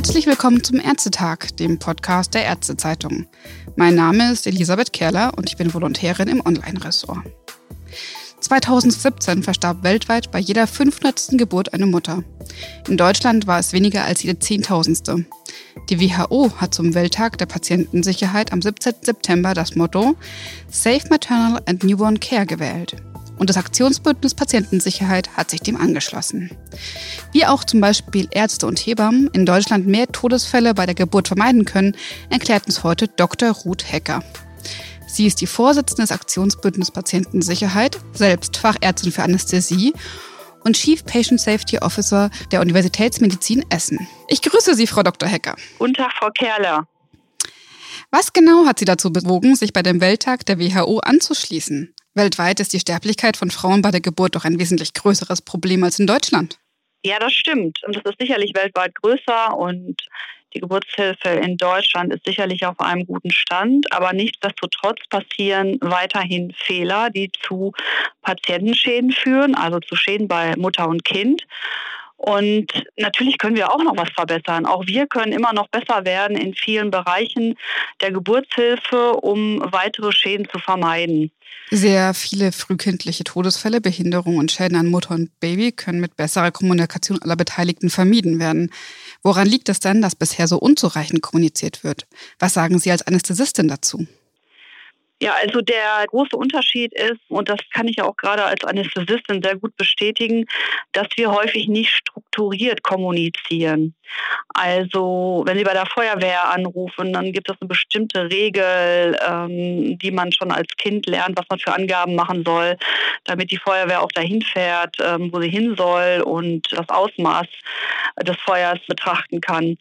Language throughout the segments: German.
Herzlich willkommen zum Ärztetag, dem Podcast der Ärztezeitung. Mein Name ist Elisabeth Kerler und ich bin Volontärin im Online-Ressort. 2017 verstarb weltweit bei jeder 500. Geburt eine Mutter. In Deutschland war es weniger als jede Zehntausendste. Die WHO hat zum Welttag der Patientensicherheit am 17. September das Motto Safe Maternal and Newborn Care gewählt und das Aktionsbündnis Patientensicherheit hat sich dem angeschlossen. Wie auch zum Beispiel Ärzte und Hebammen in Deutschland mehr Todesfälle bei der Geburt vermeiden können, erklärt uns heute Dr. Ruth Hecker. Sie ist die Vorsitzende des Aktionsbündnisses Patientensicherheit, selbst Fachärztin für Anästhesie und Chief Patient Safety Officer der Universitätsmedizin Essen. Ich grüße Sie, Frau Dr. Hecker. Guten Tag, Frau Kerler. Was genau hat Sie dazu bewogen, sich bei dem Welttag der WHO anzuschließen? Weltweit ist die Sterblichkeit von Frauen bei der Geburt doch ein wesentlich größeres Problem als in Deutschland. Ja, das stimmt. Und das ist sicherlich weltweit größer und die Geburtshilfe in Deutschland ist sicherlich auf einem guten Stand, aber nichtsdestotrotz passieren weiterhin Fehler, die zu Patientenschäden führen, also zu Schäden bei Mutter und Kind. Und natürlich können wir auch noch was verbessern. Auch wir können immer noch besser werden in vielen Bereichen der Geburtshilfe, um weitere Schäden zu vermeiden. Sehr viele frühkindliche Todesfälle, Behinderungen und Schäden an Mutter und Baby können mit besserer Kommunikation aller Beteiligten vermieden werden. Woran liegt es denn, dass bisher so unzureichend kommuniziert wird? Was sagen Sie als Anästhesistin dazu? Ja, also der große Unterschied ist, und das kann ich ja auch gerade als Anästhesistin sehr gut bestätigen, dass wir häufig nicht strukturiert kommunizieren. Also wenn Sie bei der Feuerwehr anrufen, dann gibt es eine bestimmte Regel, ähm, die man schon als Kind lernt, was man für Angaben machen soll, damit die Feuerwehr auch dahin fährt, ähm, wo sie hin soll und das Ausmaß des Feuers betrachten kann.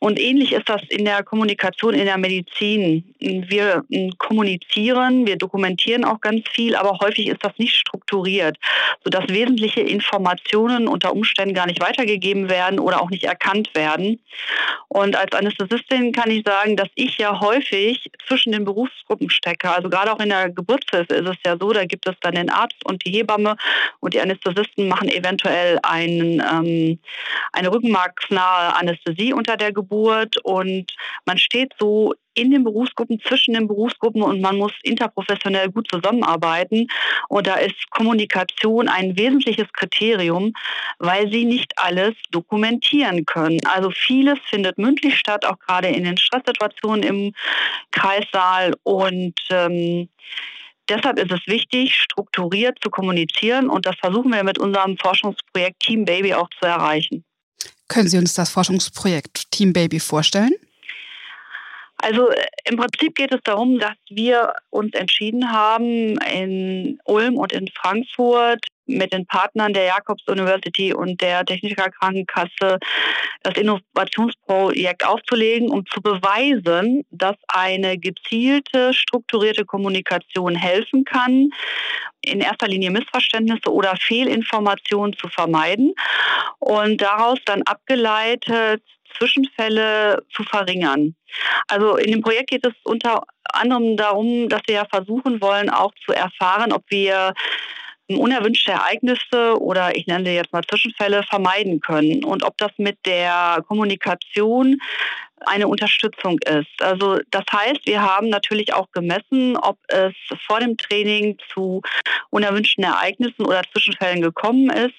Und ähnlich ist das in der Kommunikation in der Medizin. Wir kommunizieren dokumentieren. Wir dokumentieren auch ganz viel, aber häufig ist das nicht strukturiert, sodass wesentliche Informationen unter Umständen gar nicht weitergegeben werden oder auch nicht erkannt werden. Und als Anästhesistin kann ich sagen, dass ich ja häufig zwischen den Berufsgruppen stecke. Also gerade auch in der Geburtshilfe ist es ja so, da gibt es dann den Arzt und die Hebamme und die Anästhesisten machen eventuell einen, ähm, eine rückenmarksnahe Anästhesie unter der Geburt und man steht so in den Berufsgruppen, zwischen den Berufsgruppen und man muss interprofessionell gut zusammenarbeiten. Und da ist Kommunikation ein wesentliches Kriterium, weil sie nicht alles dokumentieren können. Also vieles findet mündlich statt, auch gerade in den Stresssituationen im Kreissaal und ähm, Deshalb ist es wichtig, strukturiert zu kommunizieren und das versuchen wir mit unserem Forschungsprojekt Team Baby auch zu erreichen. Können Sie uns das Forschungsprojekt Team Baby vorstellen? Also äh, im Prinzip geht es darum, dass wir uns entschieden haben, in Ulm und in Frankfurt mit den Partnern der Jakobs University und der Techniker Krankenkasse das Innovationsprojekt aufzulegen, um zu beweisen, dass eine gezielte, strukturierte Kommunikation helfen kann, in erster Linie Missverständnisse oder Fehlinformationen zu vermeiden und daraus dann abgeleitet Zwischenfälle zu verringern. Also in dem Projekt geht es unter anderem darum, dass wir ja versuchen wollen, auch zu erfahren, ob wir unerwünschte Ereignisse oder ich nenne jetzt mal Zwischenfälle vermeiden können und ob das mit der Kommunikation eine Unterstützung ist. Also das heißt, wir haben natürlich auch gemessen, ob es vor dem Training zu unerwünschten Ereignissen oder Zwischenfällen gekommen ist.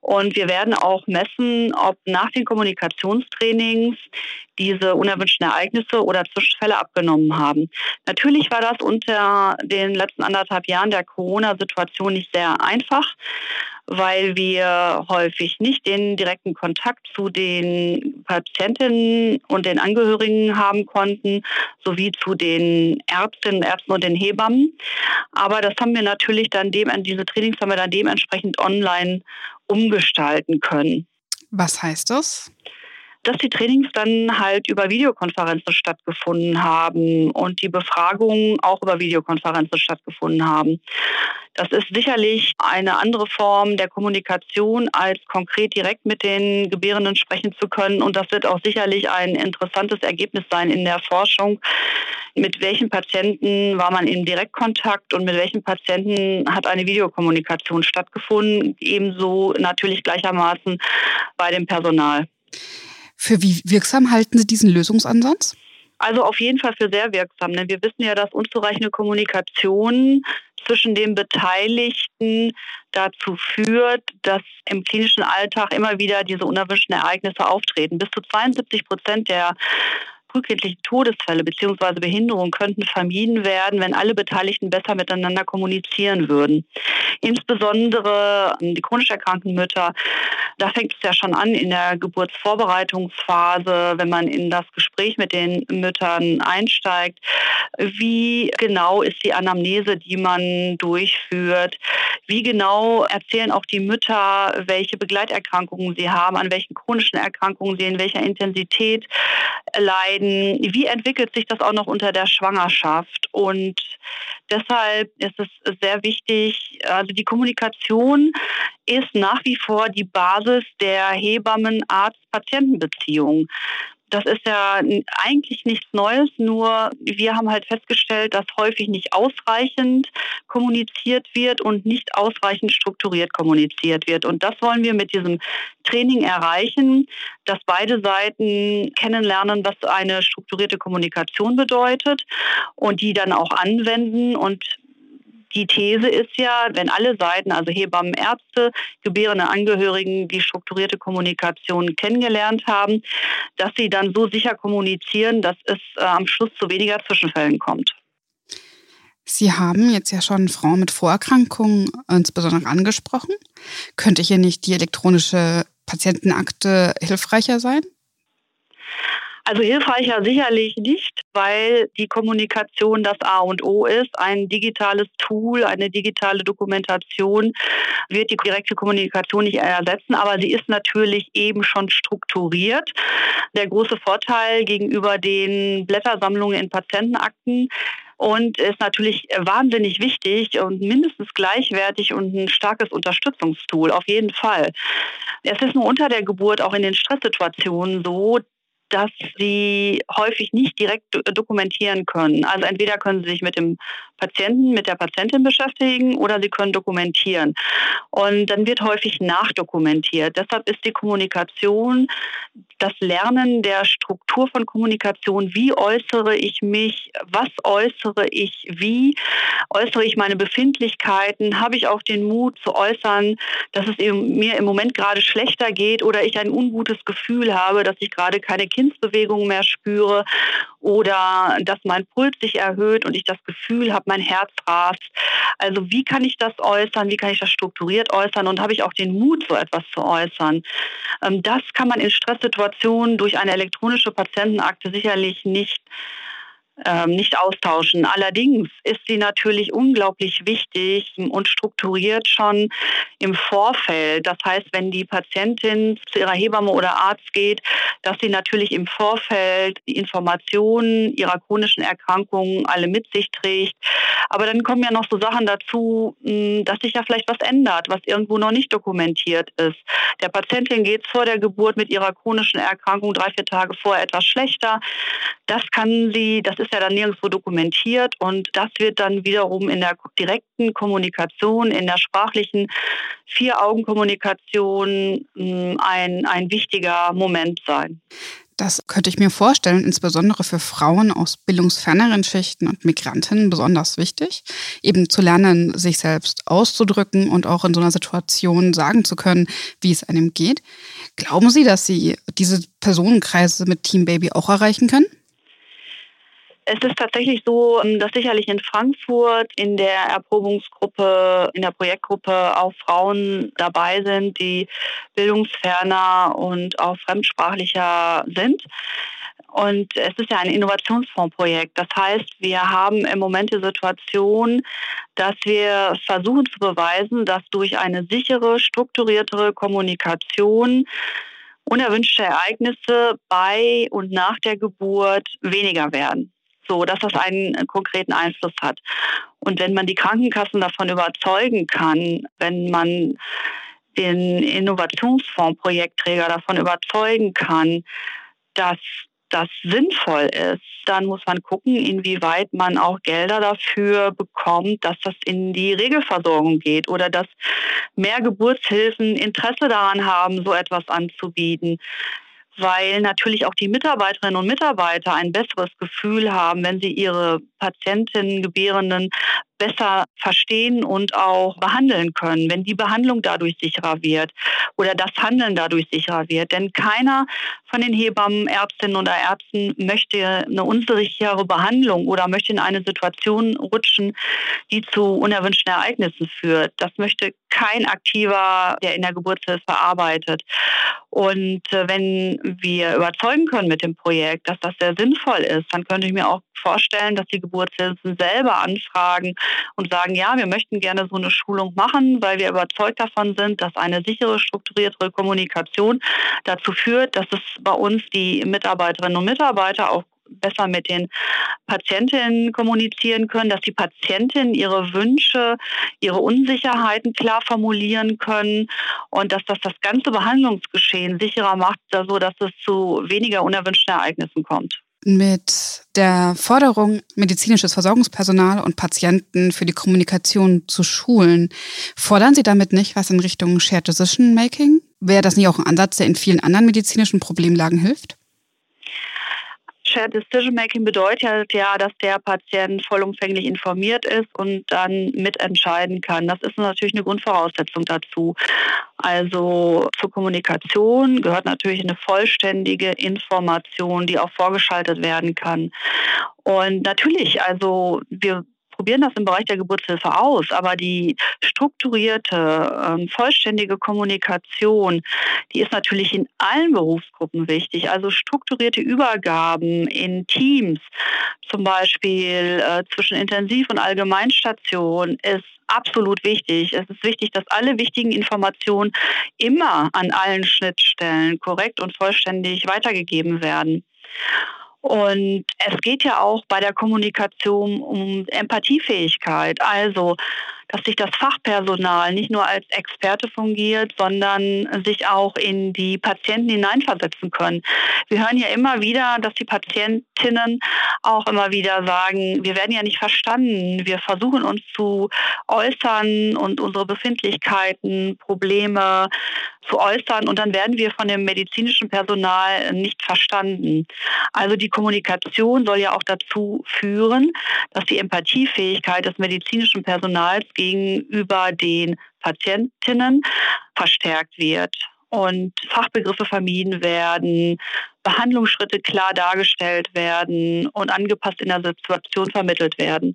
Und wir werden auch messen, ob nach den Kommunikationstrainings diese unerwünschten Ereignisse oder Zwischenfälle abgenommen haben. Natürlich war das unter den letzten anderthalb Jahren der Corona-Situation nicht sehr einfach weil wir häufig nicht den direkten Kontakt zu den Patientinnen und den Angehörigen haben konnten, sowie zu den Ärztinnen, Ärzten und den Hebammen. Aber das haben wir natürlich dann dem, diese Trainings haben wir dann dementsprechend online umgestalten können. Was heißt das? Dass die Trainings dann halt über Videokonferenzen stattgefunden haben und die Befragungen auch über Videokonferenzen stattgefunden haben. Das ist sicherlich eine andere Form der Kommunikation, als konkret direkt mit den Gebärenden sprechen zu können. Und das wird auch sicherlich ein interessantes Ergebnis sein in der Forschung. Mit welchen Patienten war man in Direktkontakt und mit welchen Patienten hat eine Videokommunikation stattgefunden? Ebenso natürlich gleichermaßen bei dem Personal. Für wie wirksam halten Sie diesen Lösungsansatz? Also auf jeden Fall für sehr wirksam. Denn wir wissen ja, dass unzureichende Kommunikation zwischen den Beteiligten dazu führt, dass im klinischen Alltag immer wieder diese unerwünschten Ereignisse auftreten. Bis zu 72 Prozent der frühkindlichen Todesfälle bzw. Behinderungen könnten vermieden werden, wenn alle Beteiligten besser miteinander kommunizieren würden. Insbesondere die chronisch erkrankten Mütter, da fängt es ja schon an in der Geburtsvorbereitungsphase, wenn man in das Gespräch mit den Müttern einsteigt. Wie genau ist die Anamnese, die man durchführt? Wie genau erzählen auch die Mütter, welche Begleiterkrankungen sie haben, an welchen chronischen Erkrankungen sie in welcher Intensität leiden? Werden, wie entwickelt sich das auch noch unter der Schwangerschaft? Und deshalb ist es sehr wichtig, also die Kommunikation ist nach wie vor die Basis der Hebammen-Arzt-Patienten-Beziehung das ist ja eigentlich nichts Neues, nur wir haben halt festgestellt, dass häufig nicht ausreichend kommuniziert wird und nicht ausreichend strukturiert kommuniziert wird. Und das wollen wir mit diesem Training erreichen, dass beide Seiten kennenlernen, was eine strukturierte Kommunikation bedeutet und die dann auch anwenden und die These ist ja, wenn alle Seiten, also Hebammen, Ärzte, gebärende Angehörigen, die strukturierte Kommunikation kennengelernt haben, dass sie dann so sicher kommunizieren, dass es äh, am Schluss zu weniger Zwischenfällen kommt. Sie haben jetzt ja schon Frauen mit Vorerkrankungen insbesondere angesprochen. Könnte hier nicht die elektronische Patientenakte hilfreicher sein? Also hilfreicher sicherlich nicht, weil die Kommunikation das A und O ist. Ein digitales Tool, eine digitale Dokumentation wird die direkte Kommunikation nicht ersetzen, aber sie ist natürlich eben schon strukturiert. Der große Vorteil gegenüber den Blättersammlungen in Patientenakten und ist natürlich wahnsinnig wichtig und mindestens gleichwertig und ein starkes Unterstützungstool, auf jeden Fall. Es ist nur unter der Geburt auch in den Stresssituationen so, dass sie häufig nicht direkt dokumentieren können. Also entweder können sie sich mit dem Patienten, mit der Patientin beschäftigen oder sie können dokumentieren. Und dann wird häufig nachdokumentiert. Deshalb ist die Kommunikation, das Lernen der Struktur von Kommunikation, wie äußere ich mich, was äußere ich wie, äußere ich meine Befindlichkeiten, habe ich auch den Mut zu äußern, dass es mir im Moment gerade schlechter geht oder ich ein ungutes Gefühl habe, dass ich gerade keine Kindsbewegung mehr spüre oder dass mein Puls sich erhöht und ich das Gefühl habe, mein Herz rast. Also wie kann ich das äußern? Wie kann ich das strukturiert äußern? Und habe ich auch den Mut, so etwas zu äußern? Ähm, das kann man in Stresssituationen durch eine elektronische Patientenakte sicherlich nicht nicht austauschen. Allerdings ist sie natürlich unglaublich wichtig und strukturiert schon im Vorfeld. Das heißt, wenn die Patientin zu ihrer Hebamme oder Arzt geht, dass sie natürlich im Vorfeld die Informationen ihrer chronischen Erkrankungen alle mit sich trägt. Aber dann kommen ja noch so Sachen dazu, hm, dass sich ja vielleicht was ändert, was irgendwo noch nicht dokumentiert ist. Der Patientin geht vor der Geburt mit ihrer chronischen Erkrankung drei, vier Tage vorher etwas schlechter. Das kann sie, das ist ja dann nirgendwo dokumentiert und das wird dann wiederum in der direkten Kommunikation, in der sprachlichen Vier-Augen-Kommunikation hm, ein, ein wichtiger Moment sein. Das könnte ich mir vorstellen, insbesondere für Frauen aus bildungsferneren Schichten und Migrantinnen besonders wichtig, eben zu lernen, sich selbst auszudrücken und auch in so einer Situation sagen zu können, wie es einem geht. Glauben Sie, dass Sie diese Personenkreise mit Team Baby auch erreichen können? Es ist tatsächlich so, ähm, dass sicherlich in Frankfurt in der Erprobungsgruppe, in der Projektgruppe auch Frauen dabei sind, die bildungsferner und auch fremdsprachlicher sind. Und es ist ja ein Innovationsfondsprojekt. Das heißt, wir haben im Moment die Situation, dass wir versuchen zu beweisen, dass durch eine sichere, strukturiertere Kommunikation unerwünschte Ereignisse bei und nach der Geburt weniger werden so, dass das einen konkreten Einfluss hat. Und wenn man die Krankenkassen davon überzeugen kann, wenn man den Innovationsfonds-Projektträger davon überzeugen kann, dass das sinnvoll ist, dann muss man gucken, inwieweit man auch Gelder dafür bekommt, dass das in die Regelversorgung geht oder dass mehr Geburtshilfen Interesse daran haben, so etwas anzubieten weil natürlich auch die Mitarbeiterinnen und Mitarbeiter ein besseres Gefühl haben, wenn sie ihre Patientinnen, Gebärenden besser verstehen und auch behandeln können, wenn die Behandlung dadurch sicherer wird oder das Handeln dadurch sicherer wird. Denn keiner von den Hebammen, Ärztinnen oder Ärzten möchte eine unsichere Behandlung oder möchte in eine Situation rutschen, die zu unerwünschten Ereignissen führt. Das möchte kein Aktiver, der in der Geburtshilfe arbeitet. Und äh, wenn wir überzeugen können mit dem Projekt, dass das sehr sinnvoll ist, dann könnte ich mir auch vorstellen, dass die Geburtshilfen selber anfragen und sagen, ja, wir möchten gerne so eine Schulung machen, weil wir überzeugt davon sind, dass eine sichere, strukturierte Kommunikation dazu führt, dass es bei uns die Mitarbeiterinnen und Mitarbeiter auch besser mit den Patientinnen kommunizieren können, dass die Patientinnen ihre Wünsche, ihre Unsicherheiten klar formulieren können und dass das das ganze Behandlungsgeschehen sicherer macht, so dass es zu weniger unerwünschten Ereignissen kommt mit der Forderung, medizinisches Versorgungspersonal und Patienten für die Kommunikation zu schulen. Fordern Sie damit nicht was in Richtung Shared Decision Making? Wäre das nicht auch ein Ansatz, der in vielen anderen medizinischen Problemlagen hilft? Shared Decision Making bedeutet ja, dass der Patient vollumfänglich informiert ist und dann mitentscheiden kann. Das ist natürlich eine Grundvoraussetzung dazu. Also zur Kommunikation gehört natürlich eine vollständige Information, die auch vorgeschaltet werden kann. Und natürlich, also wir probieren das im Bereich der Geburtshilfe aus, aber die strukturierte, ähm, vollständige Kommunikation, die ist natürlich in allen Berufsgruppen wichtig. Also strukturierte Übergaben in Teams, zum Beispiel äh, zwischen Intensiv- und Allgemeinstation, ist absolut wichtig. Es ist wichtig, dass alle wichtigen Informationen immer an allen Schnittstellen korrekt und vollständig weitergegeben werden. Und es geht ja auch bei der Kommunikation um Empathiefähigkeit. Also dass sich das Fachpersonal nicht nur als Experte fungiert, sondern sich auch in die Patienten hineinversetzen können. Wir hören ja immer wieder, dass die Patientinnen auch immer wieder sagen, wir werden ja nicht verstanden. Wir versuchen uns zu äußern und unsere Befindlichkeiten, Probleme zu äußern und dann werden wir von dem medizinischen Personal nicht verstanden. Also die Kommunikation soll ja auch dazu führen, dass die Empathiefähigkeit des medizinischen Personals gegenüber den Patientinnen verstärkt wird und Fachbegriffe vermieden werden, Behandlungsschritte klar dargestellt werden und angepasst in der Situation vermittelt werden.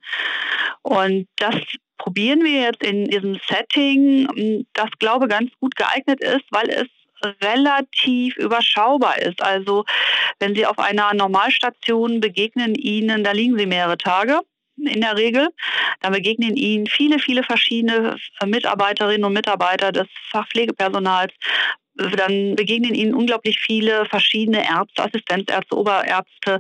Und das probieren wir jetzt in diesem Setting, das glaube ganz gut geeignet ist, weil es relativ überschaubar ist. Also wenn Sie auf einer Normalstation begegnen Ihnen, da liegen Sie mehrere Tage in der Regel. Da begegnen Ihnen viele, viele verschiedene Mitarbeiterinnen und Mitarbeiter des Fachpflegepersonals, dann begegnen ihnen unglaublich viele verschiedene Ärzte, Assistenzärzte, Oberärzte,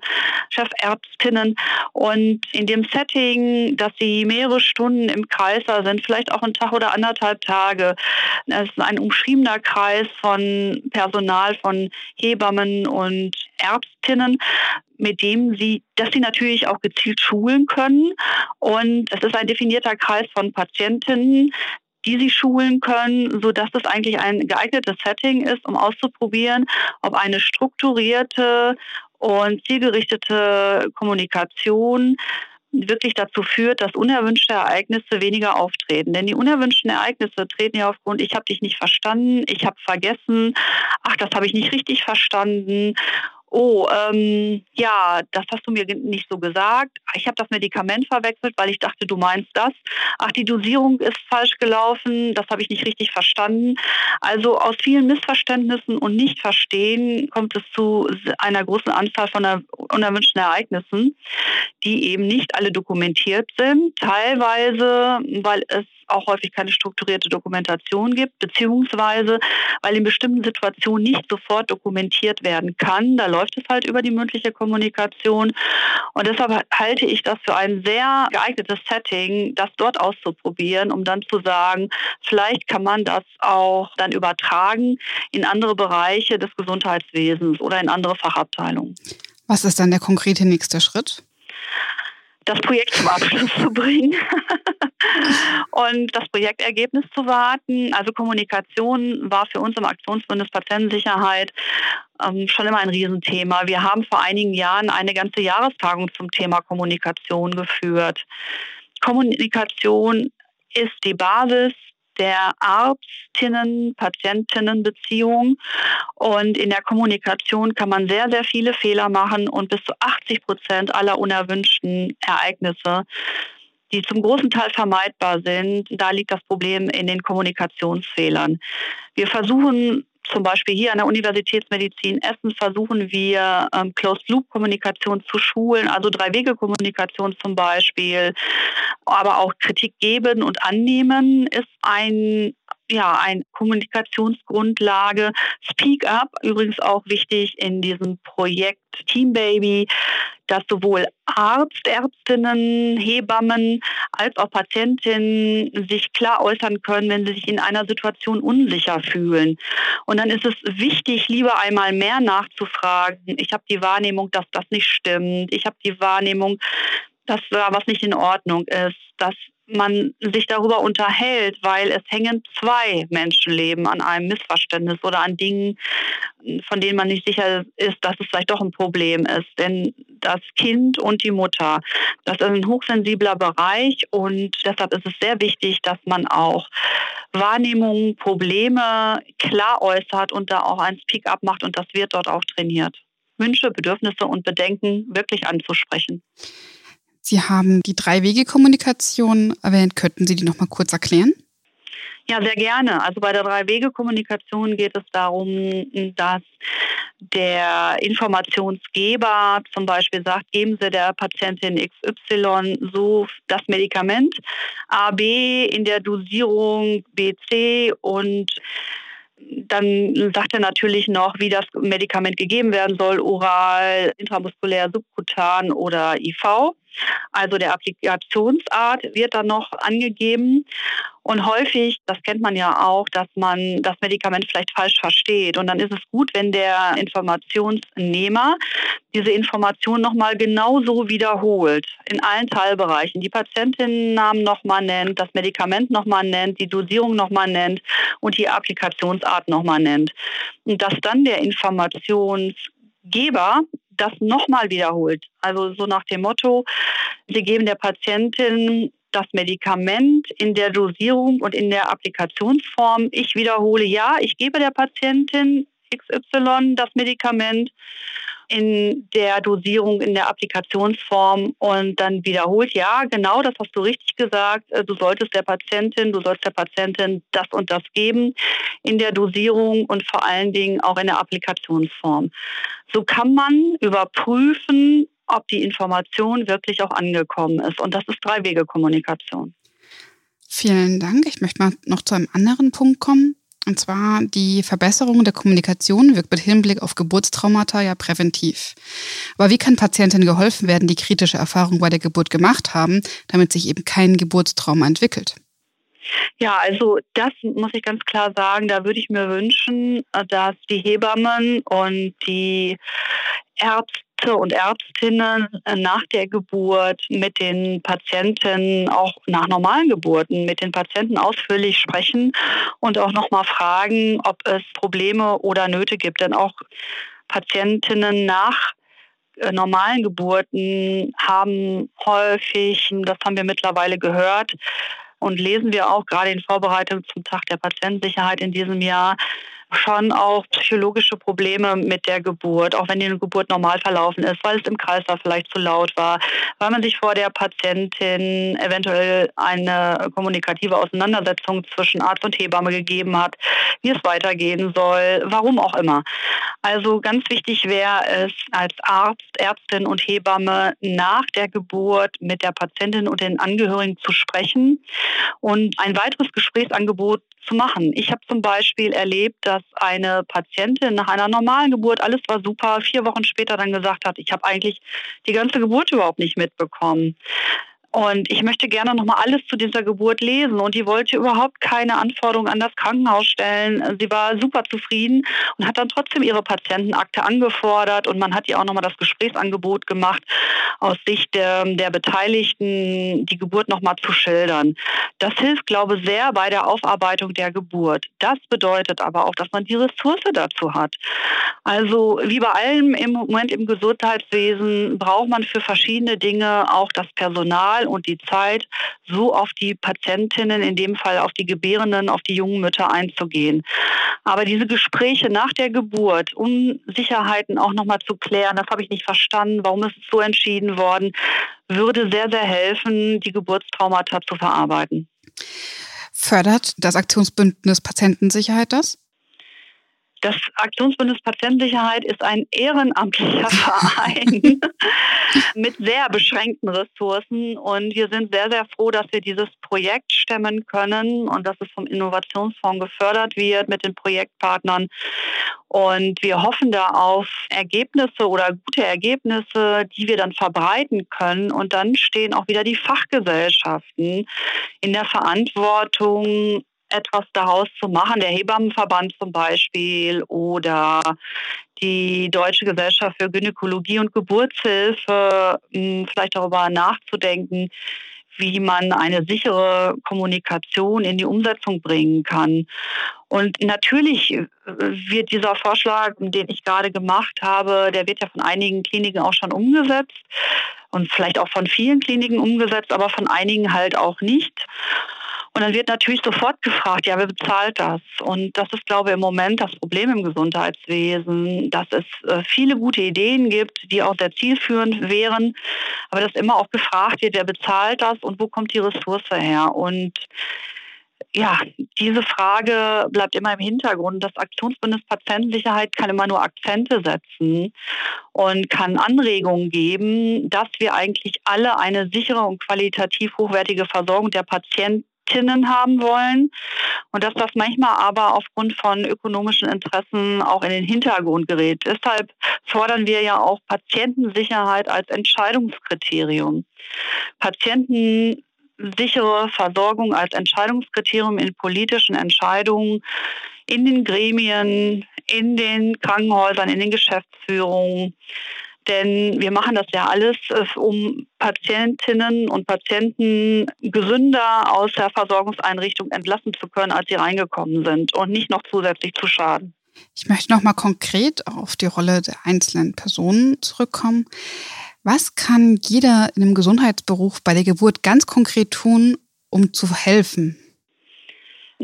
Chefärztinnen. Und in dem Setting, dass sie mehrere Stunden im Kreis sind, vielleicht auch einen Tag oder anderthalb Tage, es ist ein umschriebener Kreis von Personal, von Hebammen und Ärztinnen, mit dem sie, dass sie natürlich auch gezielt schulen können. Und es ist ein definierter Kreis von Patientinnen, die sie schulen können, sodass das eigentlich ein geeignetes Setting ist, um auszuprobieren, ob eine strukturierte und zielgerichtete Kommunikation wirklich dazu führt, dass unerwünschte Ereignisse weniger auftreten. Denn die unerwünschten Ereignisse treten ja aufgrund, ich habe dich nicht verstanden, ich habe vergessen, ach, das habe ich nicht richtig verstanden oh, ähm, ja, das hast du mir nicht so gesagt. Ich habe das Medikament verwechselt, weil ich dachte, du meinst das. Ach, die Dosierung ist falsch gelaufen, das habe ich nicht richtig verstanden. Also aus vielen Missverständnissen und Nichtverstehen kommt es zu einer großen Anzahl von unerwünschten Ereignissen, die eben nicht alle dokumentiert sind. Teilweise, weil es auch häufig keine strukturierte Dokumentation gibt, beziehungsweise weil in bestimmten Situationen nicht sofort dokumentiert werden kann. Da läuft es halt über die mündliche Kommunikation. Und deshalb halte ich das für ein sehr geeignetes Setting, das dort auszuprobieren, um dann zu sagen, vielleicht kann man das auch dann übertragen in andere Bereiche des Gesundheitswesens oder in andere Fachabteilungen. Was ist dann der konkrete nächste Schritt? Das Projekt zum Abschluss zu bringen und das Projektergebnis zu warten. Also Kommunikation war für uns im Aktionsbündnis Patientensicherheit ähm, schon immer ein Riesenthema. Wir haben vor einigen Jahren eine ganze Jahrestagung zum Thema Kommunikation geführt. Kommunikation ist die Basis der Arztinnen-Patientinnen-Beziehung. Und in der Kommunikation kann man sehr, sehr viele Fehler machen und bis zu 80 Prozent aller unerwünschten Ereignisse die zum großen Teil vermeidbar sind. Da liegt das Problem in den Kommunikationsfehlern. Wir versuchen zum Beispiel hier an der Universitätsmedizin Essen versuchen wir ähm, Closed-Loop-Kommunikation zu schulen, also Drei-Wege-Kommunikation zum Beispiel, aber auch Kritik geben und annehmen ist ein ja, eine Kommunikationsgrundlage. Speak Up, übrigens auch wichtig in diesem Projekt Team Baby, dass sowohl Arzt, Ärztinnen, Hebammen als auch Patientinnen sich klar äußern können, wenn sie sich in einer Situation unsicher fühlen. Und dann ist es wichtig, lieber einmal mehr nachzufragen. Ich habe die Wahrnehmung, dass das nicht stimmt. Ich habe die Wahrnehmung, dass da was nicht in Ordnung ist, dass man sich darüber unterhält, weil es hängen zwei Menschenleben an einem Missverständnis oder an Dingen, von denen man nicht sicher ist, dass es vielleicht doch ein Problem ist. Denn das Kind und die Mutter, das ist ein hochsensibler Bereich und deshalb ist es sehr wichtig, dass man auch Wahrnehmungen, Probleme klar äußert und da auch ein Speak-up macht und das wird dort auch trainiert. Wünsche, Bedürfnisse und Bedenken wirklich anzusprechen. Sie haben die Drei-Wege-Kommunikation erwähnt. Könnten Sie die noch mal kurz erklären? Ja, sehr gerne. Also bei der Drei-Wege-Kommunikation geht es darum, dass der Informationsgeber zum Beispiel sagt, geben Sie der Patientin XY so das Medikament AB in der Dosierung BC und dann sagt er natürlich noch, wie das Medikament gegeben werden soll, oral, intramuskulär, subkutan oder IV. Also der Applikationsart wird dann noch angegeben. Und häufig, das kennt man ja auch, dass man das Medikament vielleicht falsch versteht. Und dann ist es gut, wenn der Informationsnehmer diese Information nochmal genauso wiederholt, in allen Teilbereichen. Die Patientinnennamen nochmal nennt, das Medikament nochmal nennt, die Dosierung nochmal nennt und die Applikationsart nochmal nennt. Und dass dann der Informationsgeber das nochmal wiederholt. Also so nach dem Motto, Sie geben der Patientin das Medikament in der Dosierung und in der Applikationsform. Ich wiederhole, ja, ich gebe der Patientin XY das Medikament in der Dosierung, in der Applikationsform und dann wiederholt, ja, genau, das hast du richtig gesagt, äh, du solltest der Patientin, du sollst der Patientin das und das geben in der Dosierung und vor allen Dingen auch in der Applikationsform. So kann man überprüfen, ob die Information wirklich auch angekommen ist. Und das ist Drei-Wege-Kommunikation. Vielen Dank. Ich möchte mal noch zu einem anderen Punkt kommen. Und zwar die Verbesserung der Kommunikation wirkt mit Hinblick auf Geburtstraumata ja präventiv. Aber wie kann Patientinnen geholfen werden, die kritische Erfahrung bei der Geburt gemacht haben, damit sich eben kein Geburtstrauma entwickelt? Ja, also das muss ich ganz klar sagen, da würde ich mir wünschen, dass die Hebammen und die Ärzte Ärzte und Ärztinnen nach der Geburt mit den Patienten, auch nach normalen Geburten, mit den Patienten ausführlich sprechen und auch nochmal fragen, ob es Probleme oder Nöte gibt. Denn auch Patientinnen nach äh, normalen Geburten haben häufig, das haben wir mittlerweile gehört und lesen wir auch gerade in Vorbereitung zum Tag der Patientensicherheit in diesem Jahr, schon auch psychologische Probleme mit der Geburt, auch wenn die Geburt normal verlaufen ist, weil es im Kreislauf vielleicht zu laut war, weil man sich vor der Patientin eventuell eine kommunikative Auseinandersetzung zwischen Arzt und Hebamme gegeben hat, wie es weitergehen soll, warum auch immer. Also ganz wichtig wäre es als Arzt, Ärztin und Hebamme nach der Geburt mit der Patientin und den Angehörigen zu sprechen und ein weiteres Gesprächsangebot zu machen. Ich habe zum Beispiel erlebt, dass eine Patientin nach einer normalen Geburt, alles war super, vier Wochen später dann gesagt hat, ich habe eigentlich die ganze Geburt überhaupt nicht mitbekommen. Und ich möchte gerne nochmal alles zu dieser Geburt lesen. Und die wollte überhaupt keine Anforderungen an das Krankenhaus stellen. Sie war super zufrieden und hat dann trotzdem ihre Patientenakte angefordert. Und man hat ihr auch nochmal das Gesprächsangebot gemacht, aus Sicht der, der Beteiligten die Geburt nochmal zu schildern. Das hilft, glaube ich, sehr bei der Aufarbeitung der Geburt. Das bedeutet aber auch, dass man die Ressource dazu hat. Also wie bei allem im Moment im Gesundheitswesen braucht man für verschiedene Dinge auch das Personal und die Zeit, so auf die Patientinnen, in dem Fall auf die Gebärenden, auf die jungen Mütter einzugehen. Aber diese Gespräche nach der Geburt, um Sicherheiten auch nochmal zu klären, das habe ich nicht verstanden, warum ist es so entschieden worden, würde sehr, sehr helfen, die Geburtstraumata zu verarbeiten. Fördert das Aktionsbündnis Patientensicherheit das? Das Aktionsbündnis Patientensicherheit ist ein ehrenamtlicher Verein mit sehr beschränkten Ressourcen und wir sind sehr, sehr froh, dass wir dieses Projekt stemmen können und dass es vom Innovationsfonds gefördert wird mit den Projektpartnern. Und wir hoffen da auf Ergebnisse oder gute Ergebnisse, die wir dann verbreiten können. Und dann stehen auch wieder die Fachgesellschaften in der Verantwortung, etwas daraus zu machen. Der Hebammenverband zum Beispiel oder die Deutsche Gesellschaft für Gynäkologie und Geburtshilfe, hm, vielleicht darüber nachzudenken, wie man eine sichere Kommunikation in die Umsetzung bringen kann. Und natürlich äh, wird dieser Vorschlag, den ich gerade gemacht habe, der wird ja von einigen Kliniken auch schon umgesetzt und vielleicht auch von vielen Kliniken umgesetzt, aber von einigen halt auch nicht. Und dann wird natürlich sofort gefragt, ja, wer bezahlt das? Und das ist, glaube ich, im Moment das Problem im Gesundheitswesen, dass es äh, viele gute Ideen gibt, die auch sehr zielführend wären, aber dass immer auch gefragt wird, wer bezahlt das und wo kommt die Ressource her? Und ja, diese Frage bleibt immer im Hintergrund. Das Aktionsbündnis Patientensicherheit kann immer nur Akzente setzen und kann Anregungen geben, dass wir eigentlich alle eine sichere und qualitativ hochwertige Versorgung der Patienten Patientinnen haben wollen und dass das manchmal aber aufgrund von ökonomischen Interessen auch in den Hintergrund gerät. Deshalb fordern wir ja auch Patientensicherheit als Entscheidungskriterium. Patientensichere Versorgung als Entscheidungskriterium in politischen Entscheidungen in den Gremien, in den Krankenhäusern, in den Geschäftsführungen. Denn wir machen das ja alles, äh, um Patientinnen und Patienten gesünder aus der Versorgungseinrichtung entlassen zu können, als sie reingekommen sind und nicht noch zusätzlich zu schaden. Ich möchte noch mal konkret auf die Rolle der einzelnen Personen zurückkommen. Was kann jeder in einem Gesundheitsberuf bei der Geburt ganz konkret tun, um zu helfen?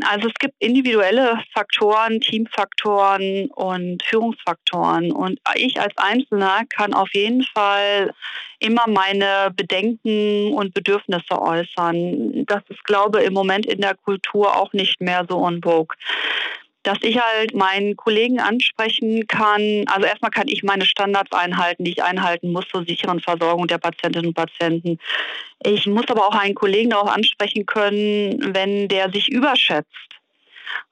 Also es gibt individuelle Faktoren, Teamfaktoren und Führungsfaktoren. Und ich als Einzelner kann auf jeden Fall immer meine Bedenken und Bedürfnisse äußern. Das ist, glaube ich, im Moment in der Kultur auch nicht mehr so on vogue dass ich halt meinen Kollegen ansprechen kann. Also erstmal kann ich meine Standards einhalten, die ich einhalten muss zur sicheren Versorgung der Patientinnen und Patienten. Ich muss aber auch einen Kollegen darauf ansprechen können, wenn der sich überschätzt.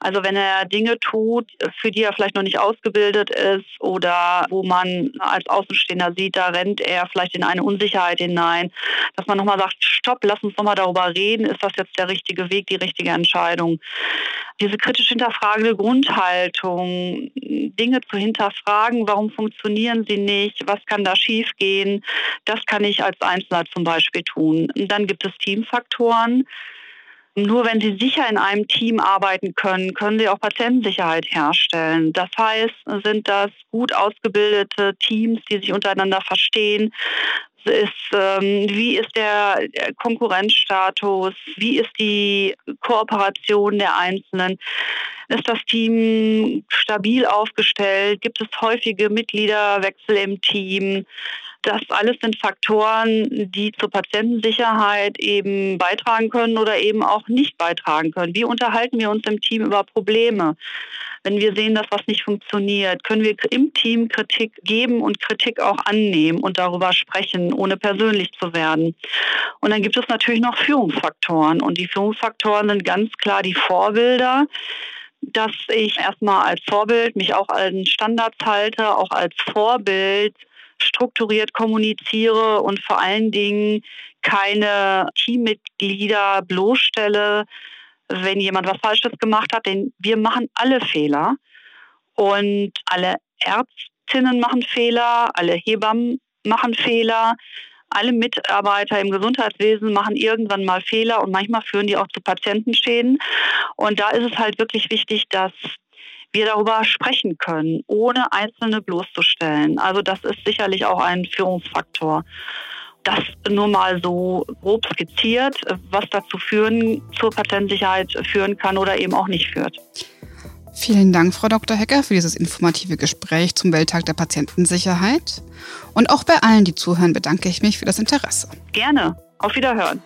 Also wenn er Dinge tut, für die er vielleicht noch nicht ausgebildet ist oder wo man als Außenstehender sieht, da rennt er vielleicht in eine Unsicherheit hinein, dass man nochmal sagt, stopp, lass uns nochmal darüber reden, ist das jetzt der richtige Weg, die richtige Entscheidung. Diese kritisch hinterfragende Grundhaltung, Dinge zu hinterfragen, warum funktionieren sie nicht, was kann da schiefgehen, das kann ich als Einzelner zum Beispiel tun. Und dann gibt es Teamfaktoren. Nur wenn Sie sicher in einem Team arbeiten können, können Sie auch Patientensicherheit herstellen. Das heißt, sind das gut ausgebildete Teams, die sich untereinander verstehen, ist, ähm, wie ist der Konkurrenzstatus, wie ist die Kooperation der Einzelnen, ist das Team stabil aufgestellt, gibt es häufige Mitgliederwechsel im Team, das alles sind Faktoren, die zur Patientensicherheit eben beitragen können oder eben auch nicht beitragen können. Wie unterhalten wir uns im Team über Probleme? Wenn wir sehen, dass was nicht funktioniert, können wir im Team Kritik geben und Kritik auch annehmen und darüber sprechen, ohne persönlich zu werden. Und dann gibt es natürlich noch Führungsfaktoren. Und die Führungsfaktoren sind ganz klar die Vorbilder dass ich erstmal als Vorbild mich auch an Standards halte, auch als Vorbild strukturiert kommuniziere und vor allen Dingen keine Teammitglieder bloßstelle, wenn jemand was Falsches gemacht hat. Denn wir machen alle Fehler und alle Ärztinnen machen Fehler, alle Hebammen machen Fehler. Alle Mitarbeiter im Gesundheitswesen machen irgendwann mal Fehler und manchmal führen die auch zu Patientenschäden. Und da ist es halt wirklich wichtig, dass wir darüber sprechen können, ohne Einzelne bloßzustellen. Also das ist sicherlich auch ein Führungsfaktor. Das nur mal so grob skizziert, was dazu führen, zur Patentsicherheit führen kann oder eben auch nicht führt. Vielen Dank, Frau Dr. Hecker, für dieses informative Gespräch zum Welttag der Patientensicherheit. Und auch bei allen, die zuhören, bedanke ich mich für das Interesse. Gerne. Auf Wiederhören.